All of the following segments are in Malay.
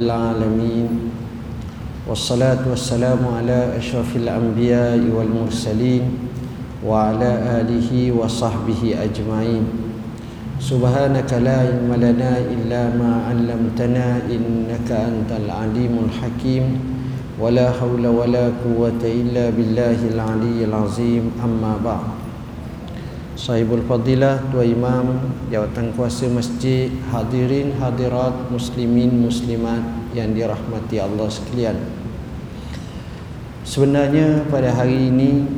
العالمين والصلاة والسلام على أشرف الأنبياء والمرسلين وعلى آله وصحبه أجمعين سبحانك لا علم لنا إلا ما علمتنا إنك أنت العليم الحكيم ولا حول ولا قوة إلا بالله العلي العظيم أما بعد Sahibul Fadilah, Tua Imam, Jawatan Kuasa Masjid, hadirin, hadirat, muslimin, muslimat yang dirahmati Allah sekalian. Sebenarnya pada hari ini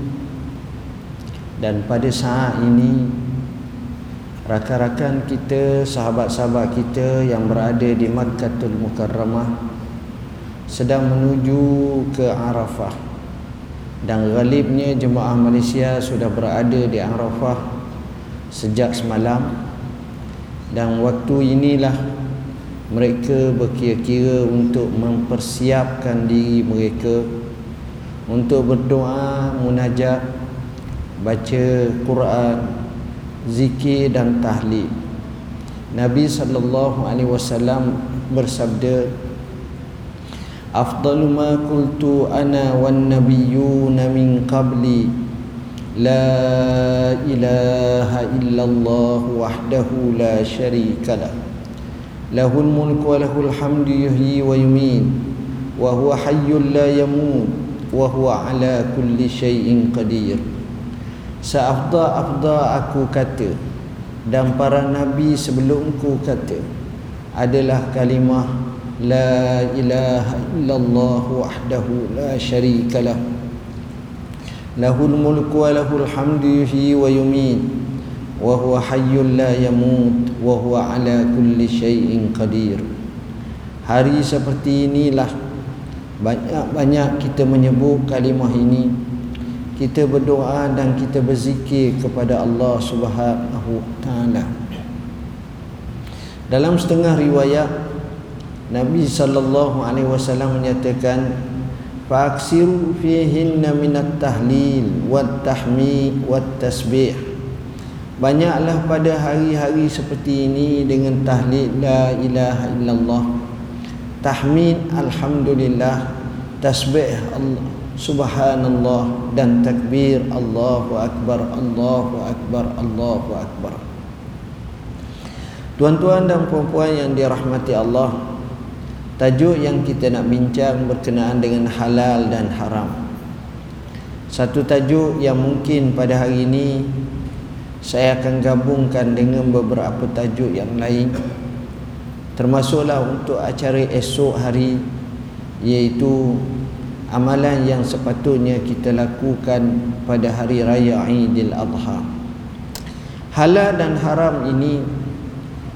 dan pada saat ini rakan-rakan kita, sahabat-sahabat kita yang berada di Makkahul Mukarramah sedang menuju ke Arafah dan galibnya jemaah Malaysia sudah berada di Arafah sejak semalam. Dan waktu inilah mereka berkira-kira untuk mempersiapkan diri mereka untuk berdoa munajat baca Quran zikir dan tahlil. Nabi sallallahu alaihi wasallam bersabda afdalu ma qultu ana wan nabiyyu min qabli لا إله إلا الله وحده لا شريك له له الملك وله الحمد يهي ويمين وهو حي لا يموت وهو على كل شيء قدير سأفضى أفضى أكو كتر dan para nabi sebelumku kata adalah kalimah la ilaha illallah wahdahu la syarikalah له الملك وله الحمد wa ويميت وهو La لا يموت وهو ala kulli syai'in qadir. Hari seperti inilah banyak-banyak kita menyebut kalimah ini. Kita berdoa dan kita berzikir kepada Allah Subhanahu taala. Dalam setengah riwayat Nabi sallallahu alaihi wasallam menyatakan faaksiru fihinna minat tahlil wat tahmid wat tasbih banyaklah pada hari-hari seperti ini dengan tahlil la ilaha illallah. Tahmid alhamdulillah. Tasbih Allah subhanallah. Dan takbir Allahu akbar Allahu akbar Allahu akbar. Tuan-tuan dan puan-puan yang dirahmati Allah Tajuk yang kita nak bincang berkenaan dengan halal dan haram. Satu tajuk yang mungkin pada hari ini saya akan gabungkan dengan beberapa tajuk yang lain. Termasuklah untuk acara esok hari iaitu amalan yang sepatutnya kita lakukan pada hari raya Aidil Adha. Halal dan haram ini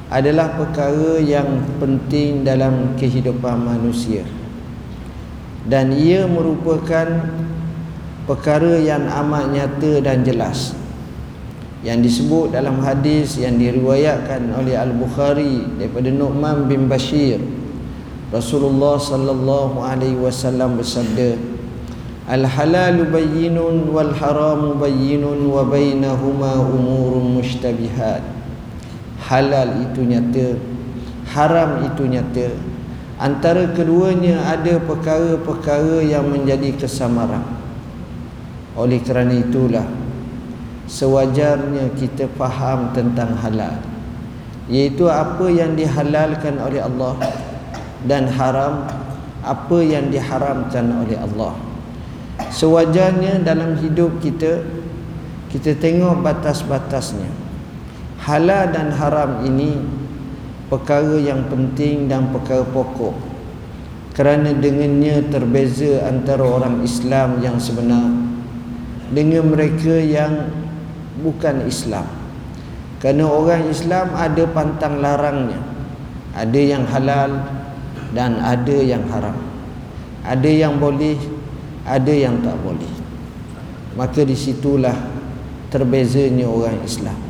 adalah perkara yang penting dalam kehidupan manusia. Dan ia merupakan perkara yang amat nyata dan jelas. Yang disebut dalam hadis yang diriwayatkan oleh Al-Bukhari daripada Nu'man bin Bashir Rasulullah sallallahu alaihi wasallam bersabda Al-halalu bayyinun wal haramu bayyinun wa bainahuma umurun mushtabihat halal itu nyata. Haram itu nyata. Antara keduanya ada perkara-perkara yang menjadi kesamaran. Oleh kerana itulah sewajarnya kita faham tentang halal. Iaitu apa yang dihalalkan oleh Allah dan haram apa yang diharamkan oleh Allah. Sewajarnya dalam hidup kita kita tengok batas-batasnya halal dan haram ini perkara yang penting dan perkara pokok. Kerana dengannya terbeza antara orang Islam yang sebenar dengan mereka yang bukan Islam. Kerana orang Islam ada pantang larangnya. Ada yang halal dan ada yang haram. Ada yang boleh ada yang tak boleh. Maka disitulah terbezanya orang Islam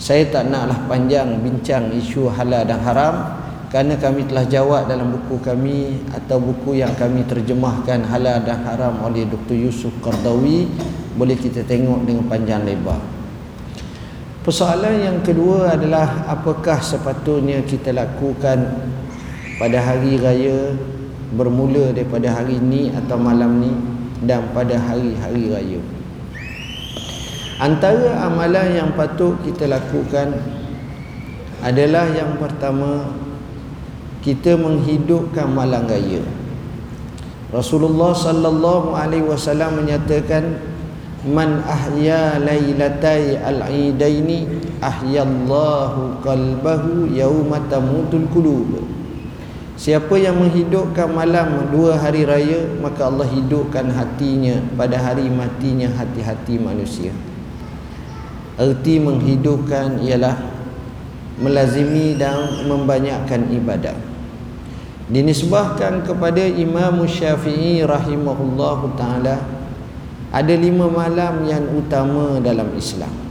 saya tak naklah panjang bincang isu halal dan haram kerana kami telah jawab dalam buku kami atau buku yang kami terjemahkan halal dan haram oleh Dr. Yusuf Qardawi boleh kita tengok dengan panjang lebar persoalan yang kedua adalah apakah sepatutnya kita lakukan pada hari raya bermula daripada hari ni atau malam ni dan pada hari-hari raya antara amalan yang patut kita lakukan adalah yang pertama kita menghidupkan malam raya Rasulullah sallallahu alaihi wasallam menyatakan man ahya lailatai al-idaini ahyallahu qalbahu yauma tamutul qulub Siapa yang menghidupkan malam dua hari raya maka Allah hidupkan hatinya pada hari matinya hati-hati manusia. Erti menghidupkan ialah melazimi dan membanyakkan ibadah. Dinisbahkan kepada Imam Syafi'i rahimahullahu taala ada lima malam yang utama dalam Islam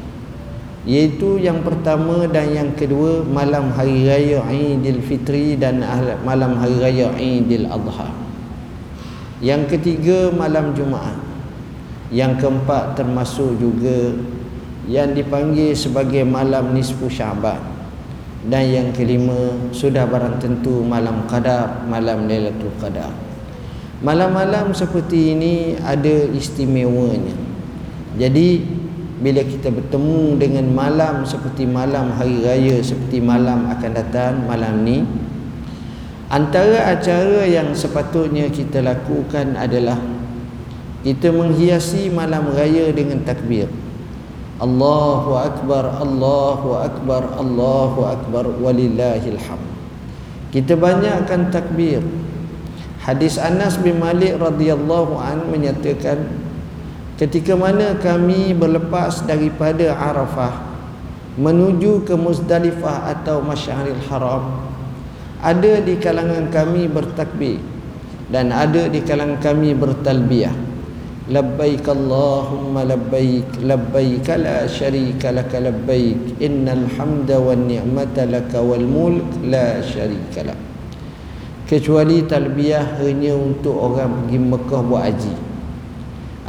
iaitu yang pertama dan yang kedua malam hari raya Aidil Fitri dan malam hari raya Aidil Adha. Yang ketiga malam Jumaat. Yang keempat termasuk juga yang dipanggil sebagai malam nisfu Syaban. Dan yang kelima sudah barang tentu malam Qadar, malam Lailatul Qadar. Malam-malam seperti ini ada istimewanya. Jadi bila kita bertemu dengan malam seperti malam hari raya seperti malam akan datang malam ni antara acara yang sepatutnya kita lakukan adalah kita menghiasi malam raya dengan takbir Allahu akbar Allahu akbar Allahu akbar walillahil hamd. Kita banyakkan takbir. Hadis Anas bin Malik radhiyallahu an menyatakan ketika mana kami berlepas daripada Arafah menuju ke Muzdalifah atau Masyaril Haram ada di kalangan kami bertakbir dan ada di kalangan kami bertalbiyah labbaik labbaik la syarika lak labbaik innal hamda wan ni'mata lak wal mulk la syarika lak kecuali talbiyah hanya untuk orang pergi Mekah buat haji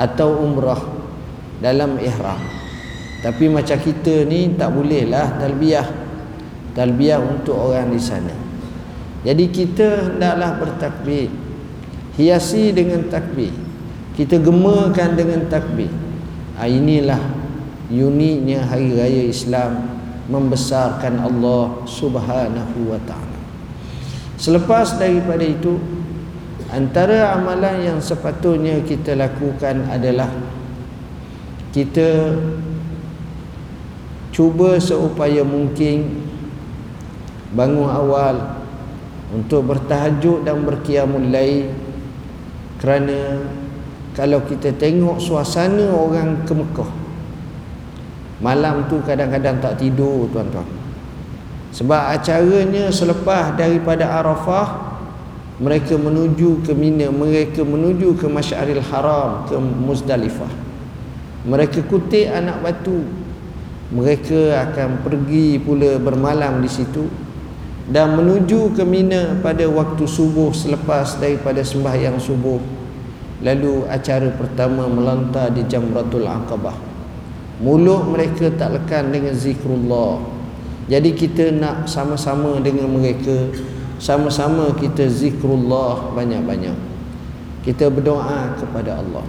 atau umrah dalam ihram. Tapi macam kita ni tak boleh lah talbiyah. Talbiyah untuk orang di sana. Jadi kita hendaklah bertakbir. Hiasi dengan takbir kita gemakan dengan takbir. Ha, inilah uniknya hari raya Islam membesarkan Allah subhanahu wa ta'ala. Selepas daripada itu Antara amalan yang sepatutnya kita lakukan adalah kita cuba seupaya mungkin bangun awal untuk bertahajud dan berqiyamul lail kerana kalau kita tengok suasana orang ke Mekah malam tu kadang-kadang tak tidur tuan-tuan. Sebab acaranya selepas daripada Arafah mereka menuju ke Mina mereka menuju ke Masyaril Haram ke Muzdalifah. Mereka kutip anak batu. Mereka akan pergi pula bermalam di situ dan menuju ke Mina pada waktu subuh selepas daripada sembahyang subuh lalu acara pertama melantar di Jamratul Aqabah. Mulut mereka tak lekan dengan zikrullah. Jadi kita nak sama-sama dengan mereka sama-sama kita zikrullah banyak-banyak. Kita berdoa kepada Allah.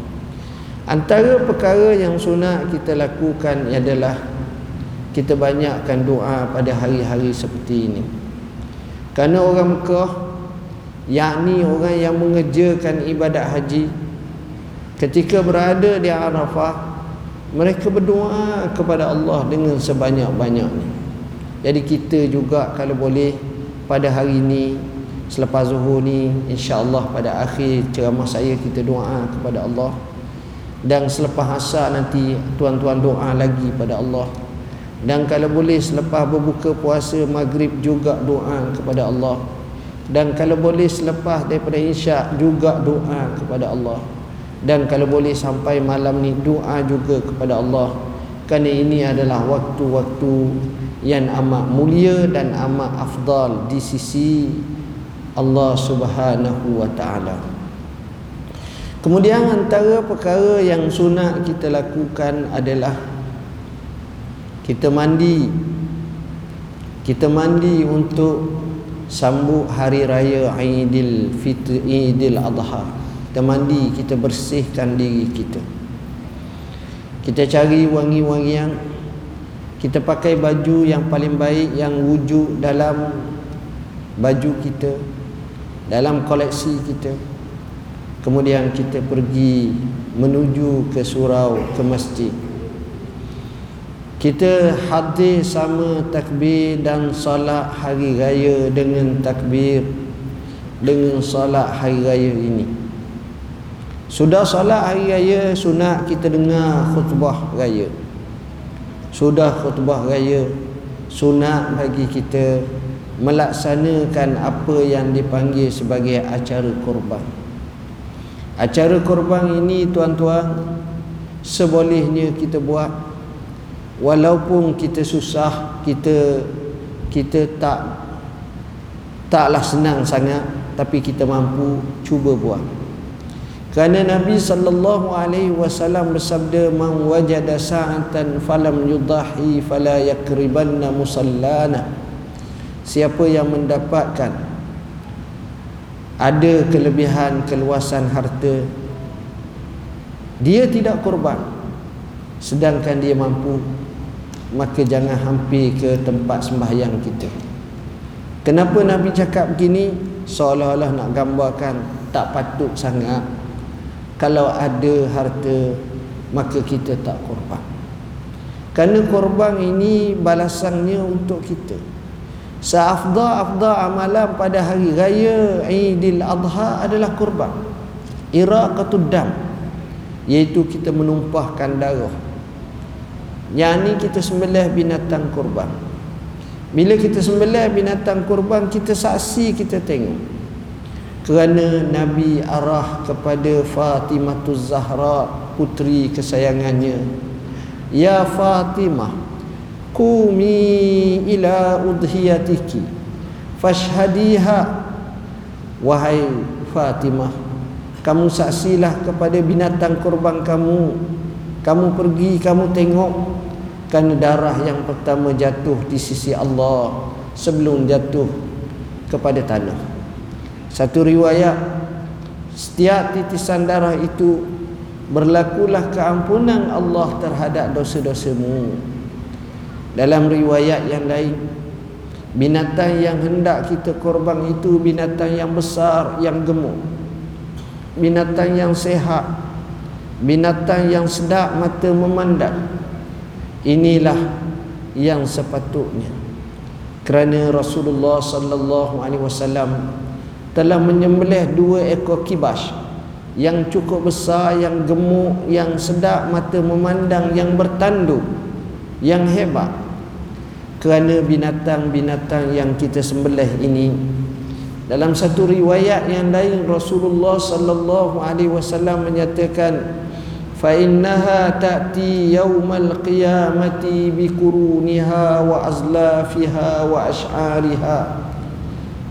Antara perkara yang sunat kita lakukan adalah kita banyakkan doa pada hari-hari seperti ini. Kerana orang Mekah yakni orang yang mengerjakan ibadat haji. Ketika berada di Arafah mereka berdoa kepada Allah dengan sebanyak-banyaknya. Jadi kita juga kalau boleh pada hari ini selepas zuhur ni insya-Allah pada akhir ceramah saya kita doa kepada Allah. Dan selepas asar nanti tuan-tuan doa lagi pada Allah. Dan kalau boleh selepas berbuka puasa maghrib juga doa kepada Allah dan kalau boleh selepas daripada isyak juga doa kepada Allah dan kalau boleh sampai malam ni doa juga kepada Allah kerana ini adalah waktu-waktu yang amat mulia dan amat afdal di sisi Allah Subhanahu wa taala. Kemudian antara perkara yang sunat kita lakukan adalah kita mandi. Kita mandi untuk sambut hari raya Aidil Fitr Aidil Adha. Kita mandi kita bersihkan diri kita. Kita cari wangi-wangian kita pakai baju yang paling baik yang wujud dalam baju kita dalam koleksi kita. Kemudian kita pergi menuju ke surau ke masjid kita hadir sama takbir dan solat hari raya dengan takbir dengan solat hari raya ini. Sudah solat hari raya sunat kita dengar khutbah raya. Sudah khutbah raya sunat bagi kita melaksanakan apa yang dipanggil sebagai acara korban acara korban ini tuan-tuan sebolehnya kita buat walaupun kita susah kita kita tak taklah senang sangat tapi kita mampu cuba buat kerana Nabi sallallahu alaihi wasallam bersabda man wajada sa'atan falam yudahi fala yakribanna musallana. Siapa yang mendapatkan ada kelebihan keluasan harta dia tidak korban sedangkan dia mampu maka jangan hampir ke tempat sembahyang kita. Kenapa Nabi cakap begini? Seolah-olah nak gambarkan tak patut sangat. Kalau ada harta maka kita tak korban. Kerana korban ini balasannya untuk kita. Seafdal-afdal amalan pada hari raya Aidil Adha adalah korban. Iraqatud dam iaitu kita menumpahkan darah yang ni kita sembelih binatang korban bila kita sembelih binatang korban kita saksi kita tengok. Kerana Nabi arah kepada Fatimah Zahra putri kesayangannya. Ya Fatimah Kumi ila udhiyatiki Fashhadiha. Wahai Fatimah Kamu saksilah kepada binatang korban kamu Kamu pergi, kamu tengok Kerana darah yang pertama jatuh di sisi Allah Sebelum jatuh kepada tanah satu riwayat setiap titisan darah itu berlakulah keampunan Allah terhadap dosa-dosamu. Dalam riwayat yang lain binatang yang hendak kita korban itu binatang yang besar yang gemuk. Binatang yang sehat. Binatang yang sedap mata memandang. Inilah yang sepatutnya. Kerana Rasulullah sallallahu alaihi wasallam telah menyembelih dua ekor kibas yang cukup besar, yang gemuk, yang sedap mata memandang, yang bertanduk, yang hebat. Kerana binatang-binatang yang kita sembelih ini dalam satu riwayat yang lain Rasulullah sallallahu alaihi wasallam menyatakan qiyamati bi kuruniha wa azlafiha wa ash'ariha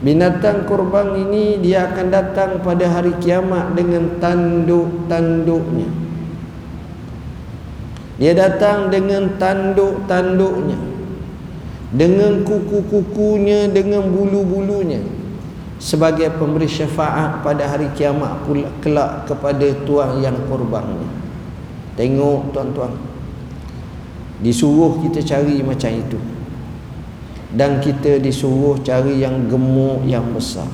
Binatang korban ini dia akan datang pada hari kiamat dengan tanduk-tanduknya. Dia datang dengan tanduk-tanduknya. Dengan kuku-kukunya, dengan bulu-bulunya. Sebagai pemberi syafaat pada hari kiamat kelak kepada tuan yang korbannya. Tengok tuan-tuan. Disuruh kita cari macam itu. Dan kita disuruh cari yang gemuk yang besar.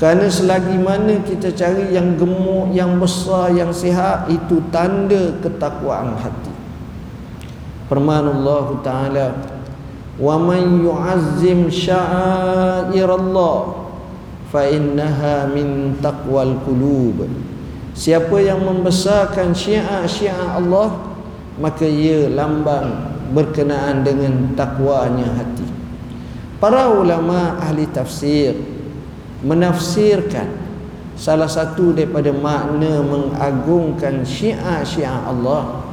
Kerana selagi mana kita cari yang gemuk yang besar yang sihat itu tanda ketakwaan hati. Firman Allah taala wa man yu'azzim sya'airallah fa innaha min taqwal qulub siapa yang membesarkan syiar-syiar Allah maka ia lambang berkenaan dengan takwanya hati. Para ulama ahli tafsir menafsirkan salah satu daripada makna mengagungkan syiar-syiar Allah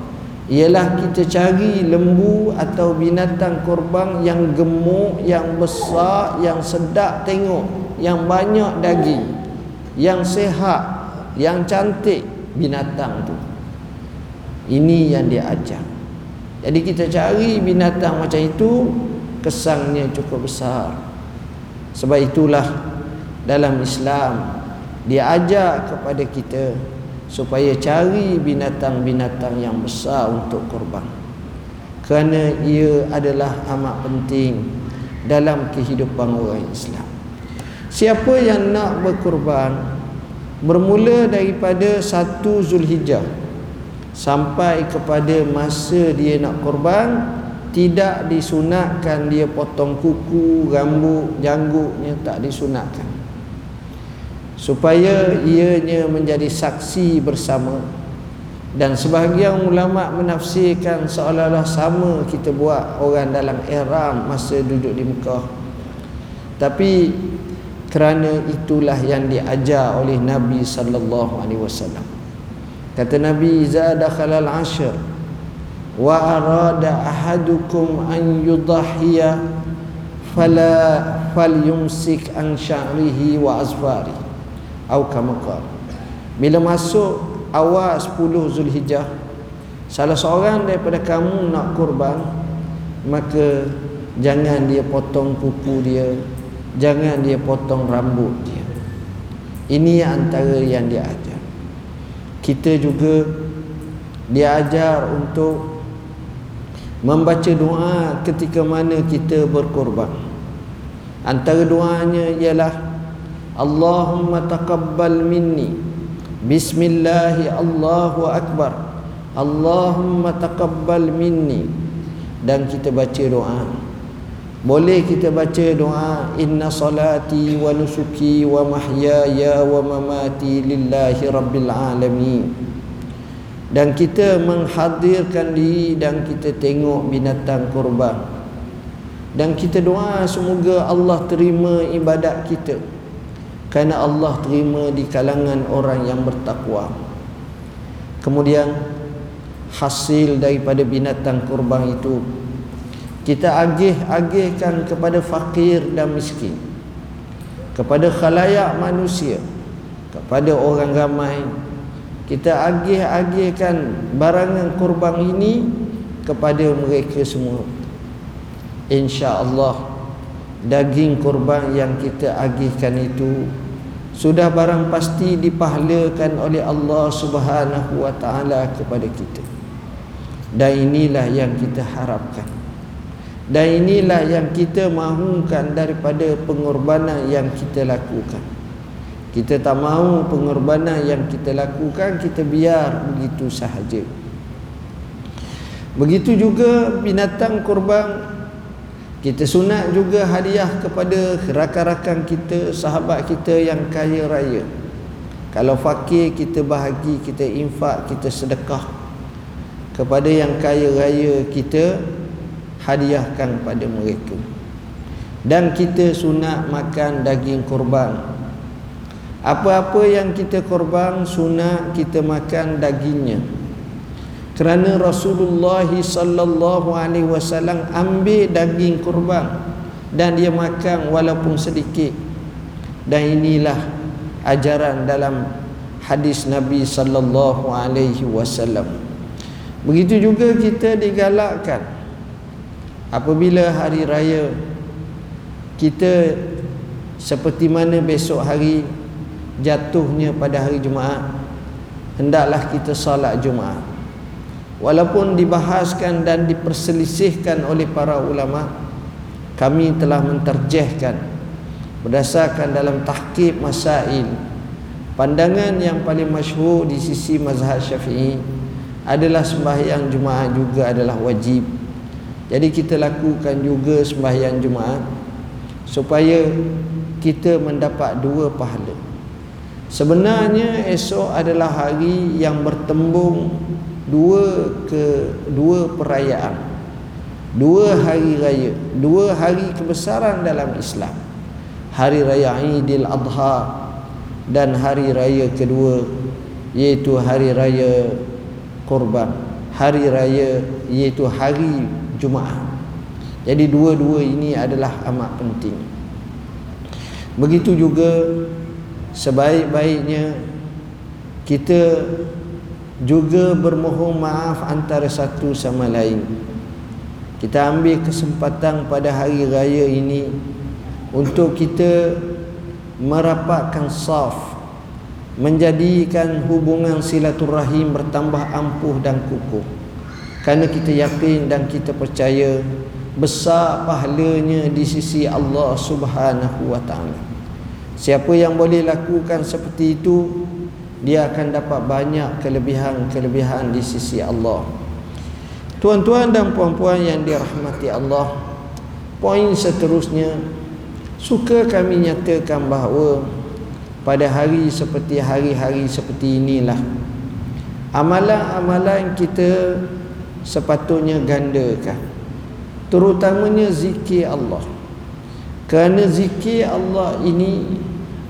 ialah kita cari lembu atau binatang korban yang gemuk, yang besar, yang sedap tengok, yang banyak daging, yang sehat, yang cantik binatang tu. Ini yang dia ajar. Jadi kita cari binatang macam itu Kesannya cukup besar sebab itulah dalam Islam dia ajar kepada kita supaya cari binatang-binatang yang besar untuk korban kerana ia adalah amat penting dalam kehidupan orang Islam siapa yang nak berkorban bermula daripada satu Zulhijjah sampai kepada masa dia nak korban tidak disunatkan dia potong kuku, rambut, janggutnya tak disunatkan. Supaya ianya menjadi saksi bersama. Dan sebahagian ulama menafsirkan seolah-olah sama kita buat orang dalam ihram masa duduk di Mekah. Tapi kerana itulah yang diajar oleh Nabi sallallahu alaihi wasallam. Kata Nabi iza dakhala al-ashr wa arada ahadukum an yudhiya fala falyumsik an sya'rihi wa azfarihi au kama bila masuk awal 10 Zulhijjah salah seorang daripada kamu nak kurban maka jangan dia potong kuku dia jangan dia potong rambut dia. Ini antara yang dia ajar. Kita juga dia ajar untuk membaca doa ketika mana kita berkorban. Antara doanya ialah Allahumma taqabbal minni. Bismillahi Allahu Akbar. Allahumma taqabbal minni. Dan kita baca doa Boleh kita baca doa Inna salati wa nusuki wa mahyaya wa mamati lillahi rabbil alamin. Dan kita menghadirkan diri dan kita tengok binatang korban Dan kita doa semoga Allah terima ibadat kita. Kerana Allah terima di kalangan orang yang bertakwa. Kemudian hasil daripada binatang kurban itu kita agih-agihkan kepada fakir dan miskin kepada khalayak manusia kepada orang ramai kita agih-agihkan barangan kurban ini kepada mereka semua insya-Allah daging korban yang kita agihkan itu sudah barang pasti dipahlakan oleh Allah Subhanahu wa taala kepada kita. Dan inilah yang kita harapkan. Dan inilah yang kita mahukan daripada pengorbanan yang kita lakukan. Kita tak mahu pengorbanan yang kita lakukan kita biar begitu sahaja. Begitu juga binatang korban kita sunat juga hadiah kepada rakan-rakan kita, sahabat kita yang kaya raya. Kalau fakir kita bahagi, kita infak, kita sedekah. Kepada yang kaya raya kita hadiahkan pada mereka. Dan kita sunat makan daging korban. Apa-apa yang kita korban sunat kita makan dagingnya kerana Rasulullah sallallahu alaihi wasallam ambil daging kurban dan dia makan walaupun sedikit dan inilah ajaran dalam hadis Nabi sallallahu alaihi wasallam begitu juga kita digalakkan apabila hari raya kita seperti mana besok hari jatuhnya pada hari Jumaat hendaklah kita solat Jumaat. Walaupun dibahaskan dan diperselisihkan oleh para ulama kami telah menterjehkan berdasarkan dalam tahqiq masail. Pandangan yang paling masyhur di sisi mazhab syafi'i adalah sembahyang Jumaat juga adalah wajib jadi kita lakukan juga sembahyang Jumaat supaya kita mendapat dua pahala. Sebenarnya esok adalah hari yang bertembung dua ke dua perayaan. Dua hari raya dua hari kebesaran dalam Islam. Hari raya Aidil Adha dan hari raya kedua iaitu hari raya korban hari raya iaitu hari Jumaat. Jadi dua-dua ini adalah amat penting. Begitu juga sebaik-baiknya kita juga bermohon maaf antara satu sama lain. Kita ambil kesempatan pada hari raya ini untuk kita merapatkan saf menjadikan hubungan silaturahim bertambah ampuh dan kukuh kerana kita yakin dan kita percaya besar pahalanya di sisi Allah Subhanahu wa taala. Siapa yang boleh lakukan seperti itu dia akan dapat banyak kelebihan-kelebihan di sisi Allah. Tuan-tuan dan puan-puan yang dirahmati Allah poin seterusnya suka kami nyatakan bahawa pada hari seperti hari-hari seperti inilah amalan-amalan kita sepatutnya gandakan. Terutamanya zikir Allah. Kerana zikir Allah ini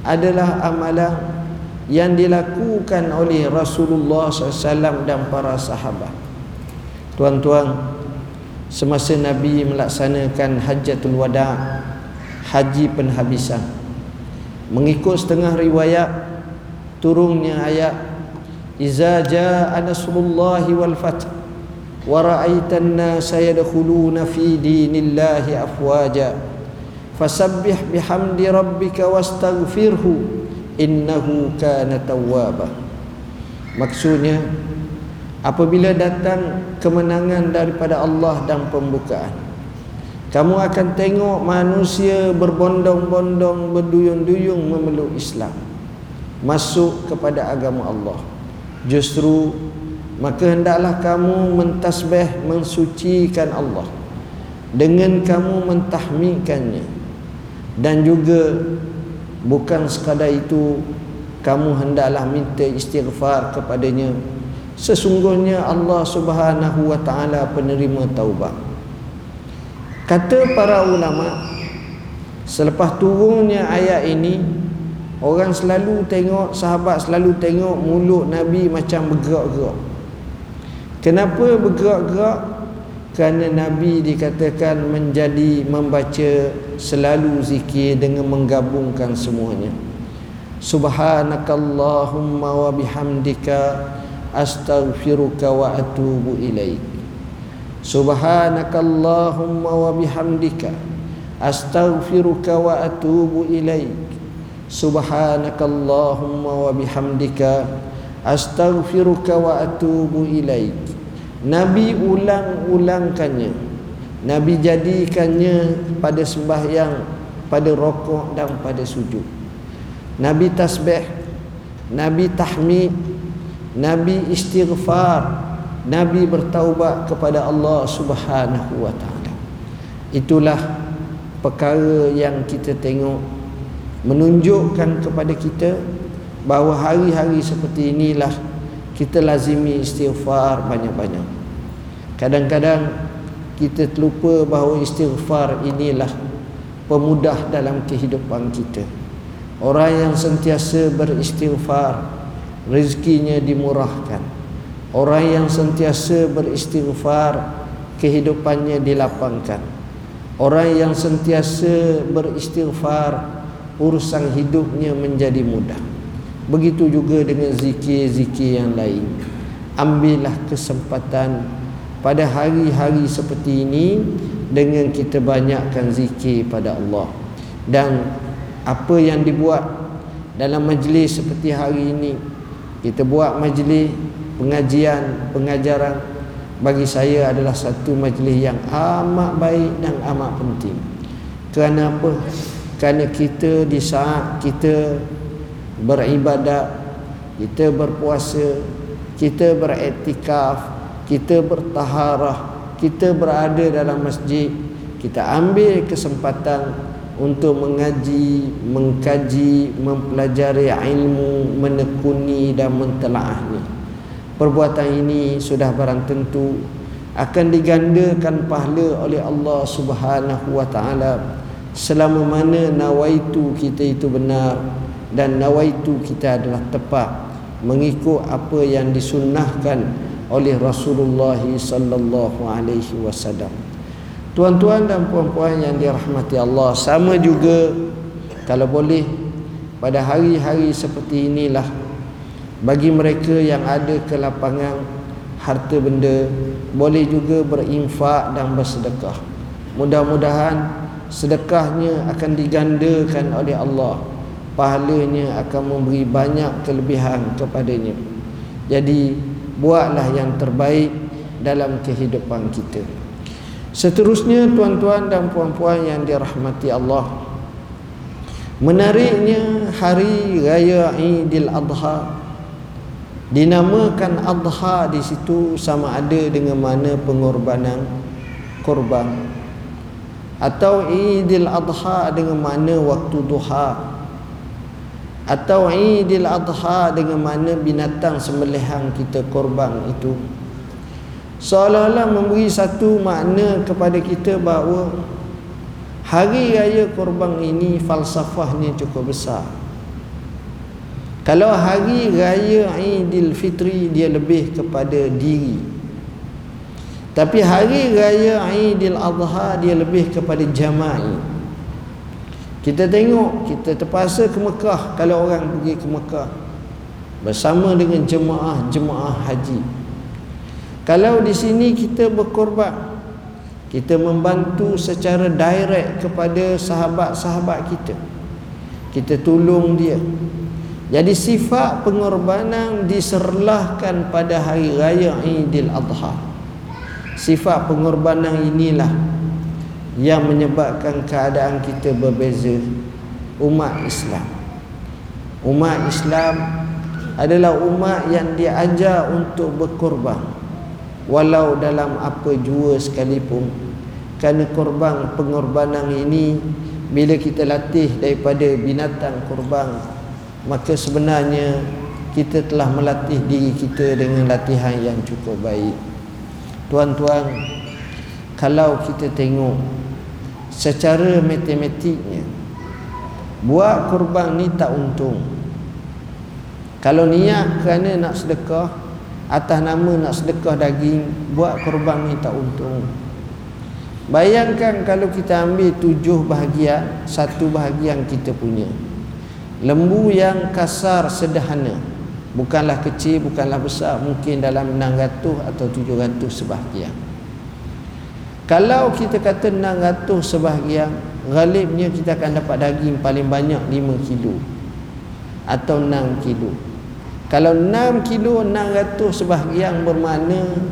adalah amalan yang dilakukan oleh Rasulullah SAW dan para sahabat. Tuan-tuan semasa Nabi melaksanakan hajatul wada' haji penhabisan mengikut setengah riwayat turunnya ayat iza jaa nasrullahi wal fath wa ra'aitan nasa yadkhuluna fi dinillahi afwaja fasabbih bihamdi rabbika wastaghfirhu innahu kana tawwaba maksudnya apabila datang kemenangan daripada Allah dan pembukaan kamu akan tengok manusia berbondong-bondong berduyun-duyun memeluk Islam masuk kepada agama Allah. Justru maka hendaklah kamu mentasbih mensucikan Allah. Dengan kamu mentahmidkannya dan juga bukan sekadar itu kamu hendaklah minta istighfar kepadanya. Sesungguhnya Allah Subhanahu wa taala penerima taubat Kata para ulama Selepas turunnya ayat ini Orang selalu tengok Sahabat selalu tengok Mulut Nabi macam bergerak-gerak Kenapa bergerak-gerak? Kerana Nabi dikatakan Menjadi Membaca Selalu zikir Dengan menggabungkan semuanya. Subhanakallahumma wa bihamdika Astaghfiruka wa atubu ilaik. Subhanakallahumma wa bihamdika astaghfiruka wa atubu ilaik. Subhanakallahumma wa bihamdika astaghfiruka wa atubu ilaik Nabi ulang-ulangkannya Nabi jadikannya pada sembahyang pada rokok dan pada sujud Nabi tasbih Nabi tahmid Nabi istighfar Nabi bertaubat kepada Allah Subhanahu wa taala. Itulah perkara yang kita tengok menunjukkan kepada kita bahawa hari-hari seperti inilah kita lazimi istighfar banyak-banyak. Kadang-kadang kita terlupa bahawa istighfar inilah pemudah dalam kehidupan kita. Orang yang sentiasa beristighfar rezekinya dimurahkan. Orang yang sentiasa beristighfar Kehidupannya dilapangkan Orang yang sentiasa beristighfar Urusan hidupnya menjadi mudah Begitu juga dengan zikir-zikir yang lain. Ambillah kesempatan Pada hari-hari seperti ini Dengan kita banyakkan zikir pada Allah. Dan apa yang dibuat Dalam majlis seperti hari ini Kita buat majlis pengajian pengajaran bagi saya adalah satu majlis yang amat baik dan amat penting. Kerana apa? Kerana kita di saat kita beribadat kita berpuasa kita beretikaf kita bertaharah kita berada dalam masjid kita ambil kesempatan untuk mengaji, mengkaji, mempelajari ilmu, menekuni dan mentelaahnya. Perbuatan ini sudah barang tentu akan digandakan pahala oleh Allah Subhanahu wa taala selama mana nawaitu kita itu benar dan nawaitu kita adalah tepat mengikut apa yang disunnahkan oleh Rasulullah sallallahu alaihi wasallam. Tuan-tuan dan puan-puan yang dirahmati Allah, sama juga kalau boleh pada hari-hari seperti inilah bagi mereka yang ada ke lapangan harta benda boleh juga berinfak dan bersedekah mudah-mudahan sedekahnya akan digandakan oleh Allah pahalanya akan memberi banyak kelebihan kepadanya. Jadi buatlah yang terbaik dalam kehidupan kita. Seterusnya tuan-tuan dan puan-puan yang dirahmati Allah menariknya hari raya Idul Adha dinamakan Adha di situ sama ada dengan mana pengorbanan korban atau Idul Adha dengan mana waktu duha atau Idul Adha dengan mana binatang sembelihan kita korban itu. Seolah-olah memberi satu makna kepada kita bahawa hari raya korban ini falsafahnya cukup besar. Kalau hari raya Idul Fitri dia lebih kepada diri. Tapi hari raya Aidil Adha dia lebih kepada jama'i. Kita tengok, kita terpaksa ke Mekah kalau orang pergi ke Mekah bersama dengan jemaah-jemaah haji. Kalau di sini kita berkorban, kita membantu secara direct kepada sahabat-sahabat kita. Kita tolong dia. Jadi sifat pengorbanan diserlahkan pada hari raya Aidil Adha sifat pengorbanan inilah yang menyebabkan keadaan kita berbeza umat Islam. Umat Islam adalah umat yang diajar untuk berkorban. Walau dalam apa jua sekalipun kerana korban pengorbanan ini bila kita latih daripada binatang korban maka sebenarnya kita telah melatih diri kita dengan latihan yang cukup baik. Tuan-tuan Kalau kita tengok Secara matematiknya Buat korban ni tak untung. Kalau niat kerana nak sedekah Atas nama nak sedekah daging Buat korban ni tak untung. Bayangkan kalau kita ambil tujuh bahagian Satu bahagian kita punya. Lembu yang kasar sederhana bukanlah kecil bukanlah besar mungkin dalam 600 atau 700 sebahagian kalau kita kata 600 sebahagian galibnya kita akan dapat daging paling banyak 5 kilo atau 6 kilo. Kalau 6 kilo 600 sebahagian bermakna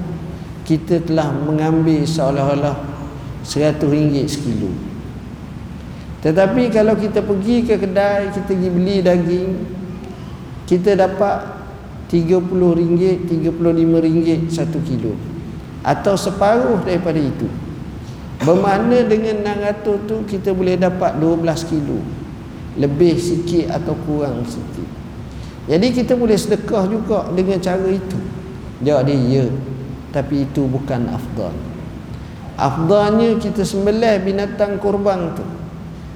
kita telah mengambil seolah-olah 100 ringgit sekilo. Tetapi kalau kita pergi ke kedai kita pergi beli daging kita dapat RM30, RM35 satu kilo. Atau separuh daripada itu bermakna dengan 600 tu kita boleh dapat 12 kilo. Lebih sikit atau kurang sikit. Jadi kita boleh sedekah juga dengan cara itu. Jawab dia ya tapi itu bukan afdal. Afdalnya kita sembelih binatang korban tu.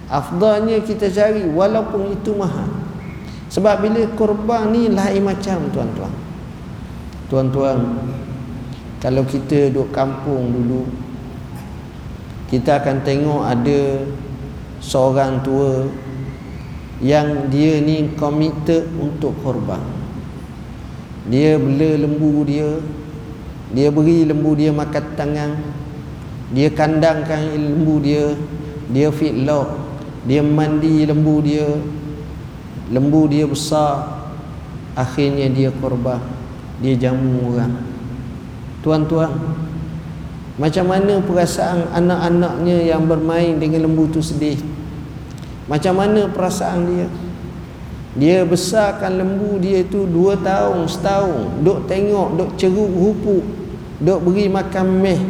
Afdalnya kita cari walaupun itu mahal. Sebab bila korban ni lain macam tuan-tuan. Tuan-tuan, kalau kita duduk kampung dulu, kita akan tengok ada seorang tua yang dia ni komited untuk korban. Dia bela lembu dia, dia beri lembu dia makan tangan, dia kandangkan lembu dia, dia fit lock, dia mandi lembu dia, lembu dia besar akhirnya dia korban dia jamu orang tuan-tuan macam mana perasaan anak-anaknya yang bermain dengan lembu tu sedih? Macam mana perasaan dia? Dia besarkan lembu dia itu dua tahun setahun. Duk tengok duk ceruk rupu duk beri makan meh.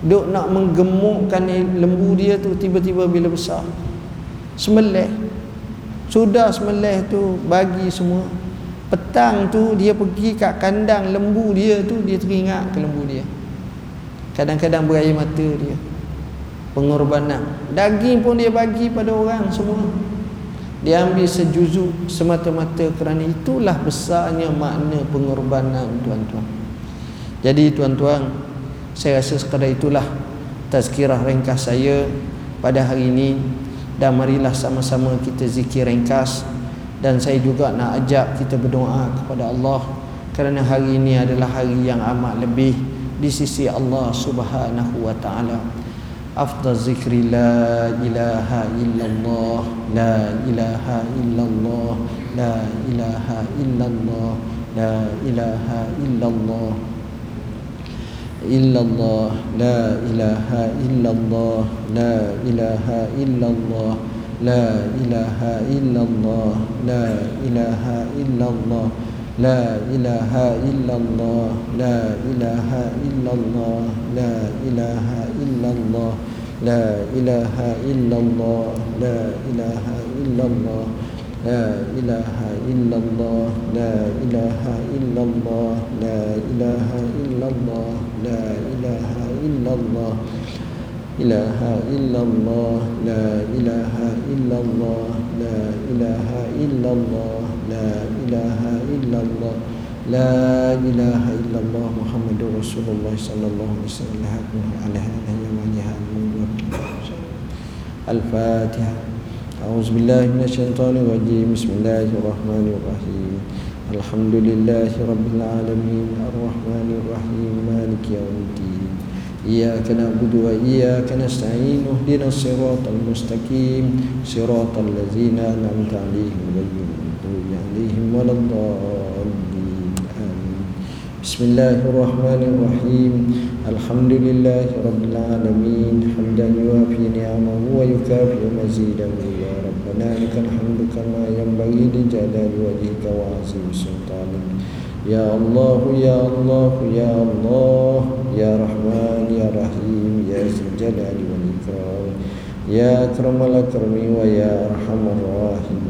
Duk nak menggemukkan lembu dia tu tiba-tiba bila besar. Sembelih. Sudah sembelih tu bagi semua. Petang tu dia pergi kat kandang lembu dia tu dia teringat ke lembu dia kadang-kadang berair mata dia. Pengorbanan. Daging pun dia bagi pada orang semua. Dia ambil sejuzuk semata-mata kerana itulah besarnya makna pengorbanan tuan-tuan. Jadi tuan-tuan saya rasa sekadar itulah tazkirah ringkas saya pada hari ini. Dan marilah sama-sama kita zikir ringkas. Dan saya juga nak ajak kita berdoa kepada Allah kerana hari ini adalah hari yang amat lebih di sisi Allah Subhanahu wa taala. Afdal zikri la ilaha illallah la ilaha illallah la ilaha illallah la ilaha illallah illallah la ilaha illallah la ilaha illallah la ilaha illallah la ilaha illallah la ilaha illallah لا إله إلا الله لا إله إلا الله لا إله إلا الله لا إله إلا الله لا إله إلا الله لا إله إلا الله لا إله إلا الله لا إله إلا الله لا إله إلا الله لا إله إلا الله إله إلا الله لا إله إلا الله لا إله إلا الله لا إله إلا الله. لا إله إلا الله محمد رسول الله صلى الله عليه وسلم. على هذا الفاتحة. أعوذ بالله من الشيطان الرجيم. بسم الله الرحمن الرحيم. الحمد لله رب العالمين. الرحمن الرحيم. مالك يوم الدين. إياك نعبد وإياك نستعين. اهدنا الصراط المستقيم. صراط الذين أنعمت عليهم غير المغضوب عليهم ولا الضالين. آمين. بسم الله الرحمن الرحيم. الحمد لله رب العالمين. حمدا يوافي نعمه ويكافئ مزيدا يا ربنا لك الحمد كما ينبغي لجلال وجهك وعظيم سلطانك. يا الله يا الله يا الله. يا رحمن يا رحيم يا ذي الجلال والإكرام. يا أكرم الأكرمين ويا أرحم الراحمين.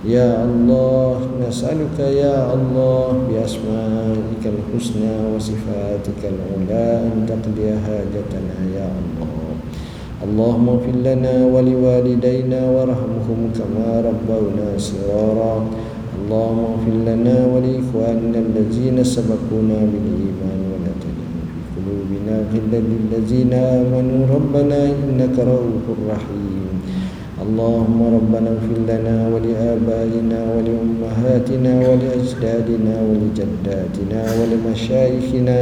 يا الله نسألك يا الله بأسمائك الحسنى وصفاتك العلى أن تقضي حاجتنا يا الله. اللهم اغفر لنا ولوالدينا وارحمهم كما ربونا صغارا. اللهم اغفر لنا ولإخواننا الذين سبقونا بالإيمان ولا تجعل في قلوبنا غلا للذين آمنوا. ربنا إنك رؤوف رحيم. اللهم ربنا اغفر لنا ولآبائنا ولأمهاتنا ولأجدادنا ولجداتنا ولمشايخنا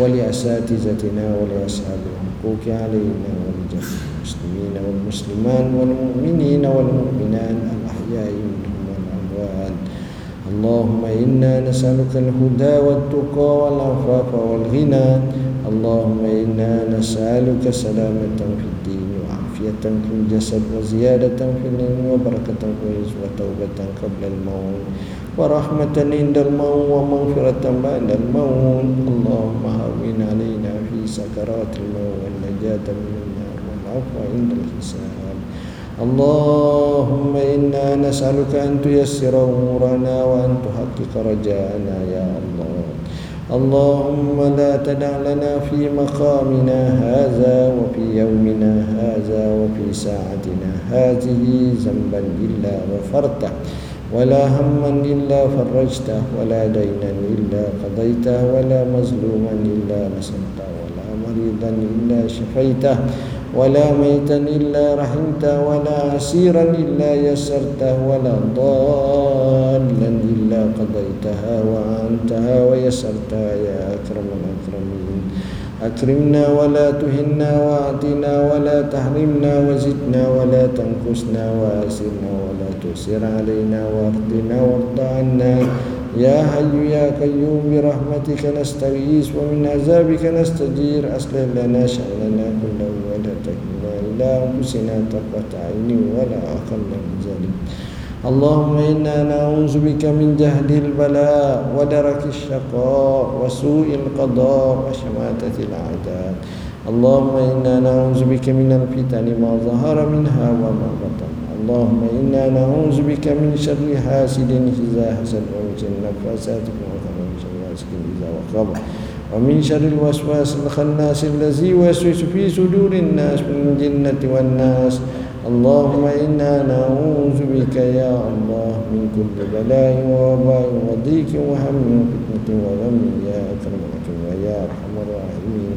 ولأساتذتنا ولأصحاب الحقوق علينا ولجميع المسلمين والمسلمان والمؤمنين والمؤمنات الأحياء منهم والأموات. اللهم إنا نسألك الهدى والتقى والعفاف والغنى. اللهم إنا نسألك سلامة في الدين عافية في الجسد وزيادة في العلم وبركة في الرزق وتوبة قبل الموت ورحمة عند الموت ومغفرة بعد الموت اللهم هون علينا في سكرات الموت والنجاة من النار والعفو عند الحساب اللهم إنا نسألك أن تيسر أمورنا وأن تحقق رجاءنا يا الله اللهم لا تدع لنا في مقامنا هذا وفي يومنا هذا وفي ساعتنا هذه ذنبا إلا غفرته ولا هما إلا فرجته ولا دينا إلا قضيته ولا مظلوما إلا نصرته ولا مريضا إلا شفيته. ولا ميتا إلا رحمته ولا عسيرا إلا يسرته ولا ضالا إلا قضيتها وأنتها ويسرتها. يا أكرم الأكرمين. أكرمنا ولا تهنا وأعطنا ولا تحرمنا وزدنا ولا تنقصنا وأسرنا ولا تؤسر علينا وارضنا وارض عنا. يا حي يا قيوم برحمتك نستغيث ومن عذابك نستجير. أصلح لنا شأننا كله ولا تكلنا إلى أنفسنا طرفة عين ولا أقل من ذلك. اللهم إنا نعوذ بك من جهد البلاء ودرك الشقاء وسوء القضاء وشماتة الأعداء. اللهم إنا نعوذ بك من الفتن ما ظهر منها وما بطن. اللهم إنا نعوذ بك من شر حاسد إذا حسد ومن شر النفاسات ومن شر إذا وقب ومن شر الوسواس الخناس الذي يوسوس في صدور الناس من الجنة والناس. اللهم إنا نعوذ بك يا الله من كل بلاء ووباء وضيق وهم وفتنة وغم يا أكرم الأكرم أرحم الراحمين.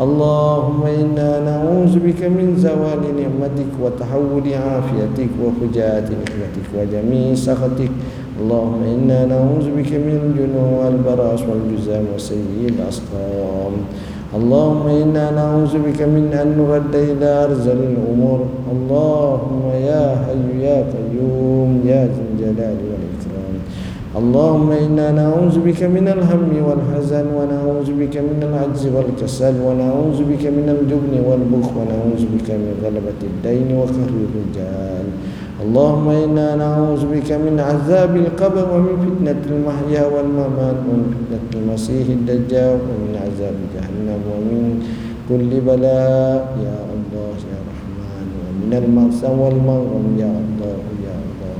اللهم إنا نعوذ بك من زوال نعمتك وتحول عافيتك وفجاءة نعمتك وجميع سخطك. اللهم إنا نعوذ بك من الجنون والبراس والجزام وسيء الأسقام. اللهم إنا نعوذ بك من أن نرد إلى أرذل الأمور. اللهم يا حي يا قيوم يا ذا الجلال والإكرام. اللهم إنا نعوذ بك من الهم والحزن ونعوذ بك من العجز والكسل ونعوذ بك من الجبن والبخل ونعوذ بك من غلبة الدين وقهر الرجال. اللهم إنا نعوذ بك من عذاب القبر ومن فتنة المحيا والممات ومن فتنة المسيح الدجال ومن عذاب جهنم ومن كل بلاء. يا الله يا رحمن ومن المأسى والمغرم يا الله يا الله.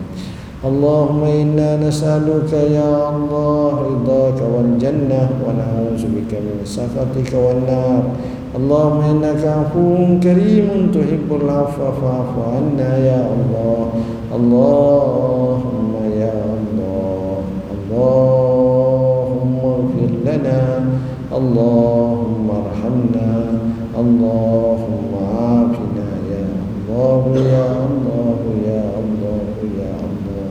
اللهم إنا نسألك يا الله رضاك والجنة ونعوذ بك من سخطك والنار. اللهم إنك عفو كريم تحب العفو فاعف عنا يا الله. اللهم يا الله. اللهم اغفر لنا. اللهم ارحمنا. اللهم عافنا يا الله يا الله يا الله يا الله.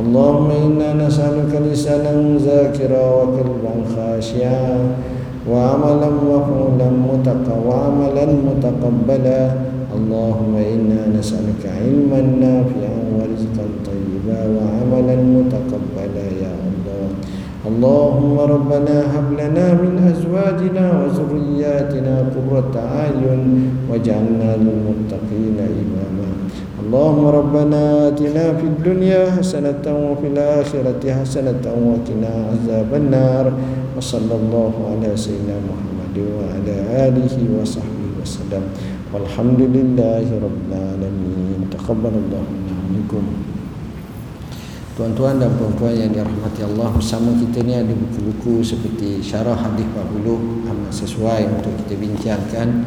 اللهم إنا نسألك لسانا ذاكرا وقلبا خاشعا. وعملا مفعولا وعملا متقبلا. اللهم إنا نسألك علما نافعا ورزقا طيبا وعملا متقبلا يا الله. اللهم ربنا هب لنا من أزواجنا وذرياتنا قرة أعين واجعلنا للمتقين إماما. اللهم ربنا آتنا في الدنيا حسنة وفي الآخرة حسنة وقنا عذاب النار. وصلى الله على سيدنا محمد وعلى آله وصحبه وسلم والحمد لله رب العالمين تقبل الله منا منكم Tuan-tuan dan puan-puan yang dirahmati Allah Bersama kita ni ada buku-buku seperti Syarah Hadis 40 Amat sesuai untuk kita bincangkan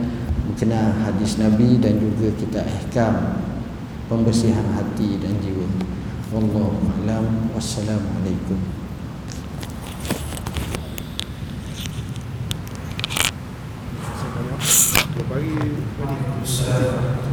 Berkenaan hadis Nabi dan juga kita ihkam Pembersihan hati dan jiwa Wallahu'alam Wassalamualaikum السلام